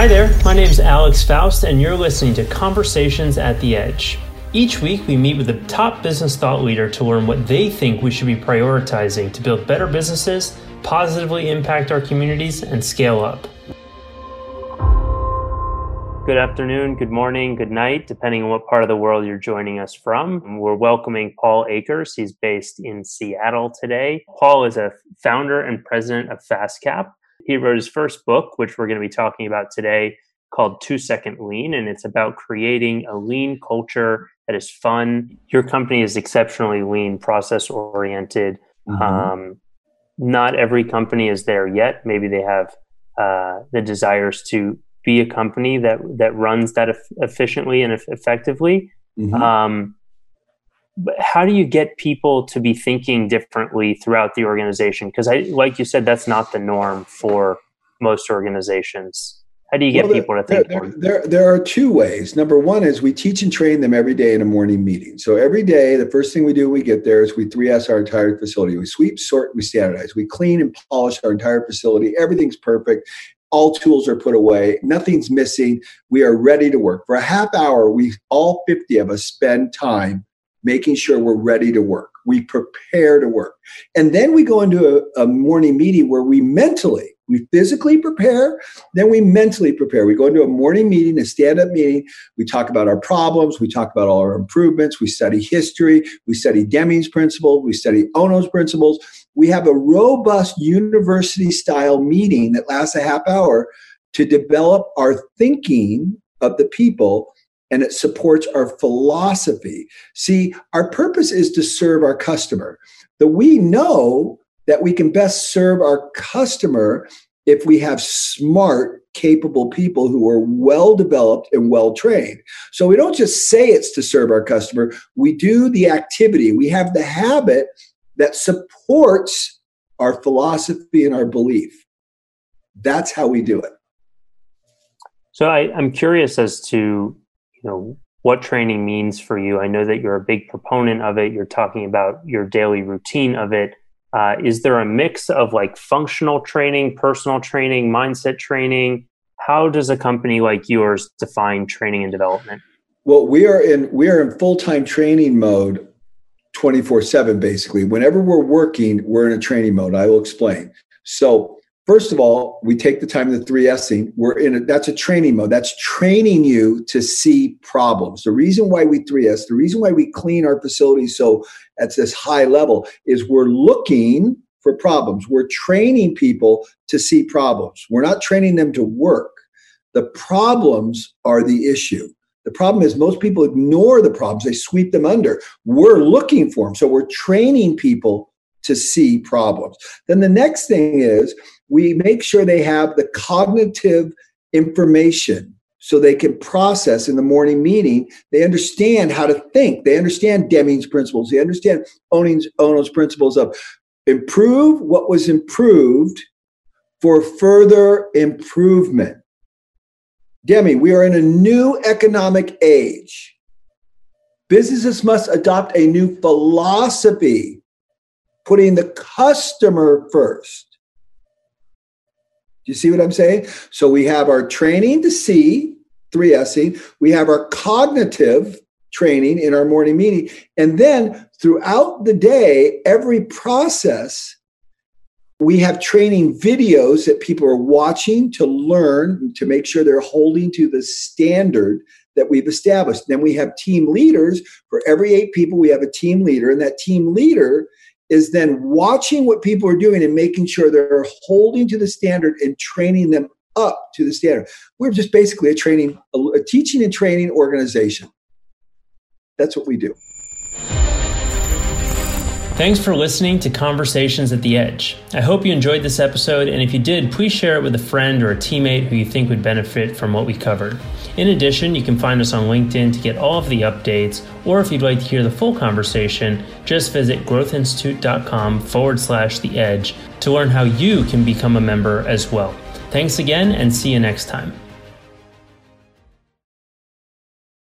Hi there, my name is Alex Faust, and you're listening to Conversations at the Edge. Each week, we meet with a top business thought leader to learn what they think we should be prioritizing to build better businesses, positively impact our communities, and scale up. Good afternoon, good morning, good night, depending on what part of the world you're joining us from. We're welcoming Paul Akers. He's based in Seattle today. Paul is a founder and president of FastCap. He wrote his first book, which we're going to be talking about today, called Two Second Lean, and it's about creating a lean culture that is fun. Your company is exceptionally lean, process oriented. Mm-hmm. Um, not every company is there yet. Maybe they have uh, the desires to be a company that that runs that efficiently and effectively. Mm-hmm. Um, how do you get people to be thinking differently throughout the organization? Because I, like you said, that's not the norm for most organizations. How do you get well, people to think? There, there, there, are two ways. Number one is we teach and train them every day in a morning meeting. So every day, the first thing we do when we get there is we 3S our entire facility. We sweep, sort, we standardize. We clean and polish our entire facility. Everything's perfect. All tools are put away. Nothing's missing. We are ready to work. For a half hour, we all 50 of us spend time making sure we're ready to work. We prepare to work. And then we go into a, a morning meeting where we mentally we physically prepare, then we mentally prepare. We go into a morning meeting, a stand up meeting. We talk about our problems. We talk about all our improvements. We study history. We study Deming's principles. We study Ohno's principles. We have a robust university style meeting that lasts a half hour to develop our thinking of the people and it supports our philosophy. See, our purpose is to serve our customer. The we know that we can best serve our customer if we have smart, capable people who are well developed and well trained. So we don't just say it's to serve our customer, we do the activity. We have the habit that supports our philosophy and our belief. That's how we do it. So I, am curious as to you know what training means for you. I know that you're a big proponent of it. You're talking about your daily routine of it. Uh, is there a mix of like functional training, personal training, mindset training? How does a company like yours define training and development? Well, we are in we are in full time training mode, twenty four seven. Basically, whenever we're working, we're in a training mode. I will explain. So First of all, we take the time the 3Sing. We're in a, that's a training mode. That's training you to see problems. The reason why we 3S, the reason why we clean our facilities so at this high level is we're looking for problems. We're training people to see problems. We're not training them to work. The problems are the issue. The problem is most people ignore the problems, they sweep them under. We're looking for them. So we're training people to see problems. Then the next thing is we make sure they have the cognitive information so they can process in the morning meeting. They understand how to think. They understand Deming's principles. They understand Ohno's, Ohno's principles of improve what was improved for further improvement. Deming, we are in a new economic age. Businesses must adopt a new philosophy, putting the customer first you see what I'm saying? So we have our training to see, 3Sing. We have our cognitive training in our morning meeting. And then throughout the day, every process, we have training videos that people are watching to learn, to make sure they're holding to the standard that we've established. Then we have team leaders. For every eight people, we have a team leader, and that team leader is then watching what people are doing and making sure they're holding to the standard and training them up to the standard. We're just basically a training, a teaching and training organization. That's what we do. Thanks for listening to Conversations at the Edge. I hope you enjoyed this episode, and if you did, please share it with a friend or a teammate who you think would benefit from what we covered. In addition, you can find us on LinkedIn to get all of the updates, or if you'd like to hear the full conversation, just visit growthinstitute.com forward slash the edge to learn how you can become a member as well. Thanks again, and see you next time.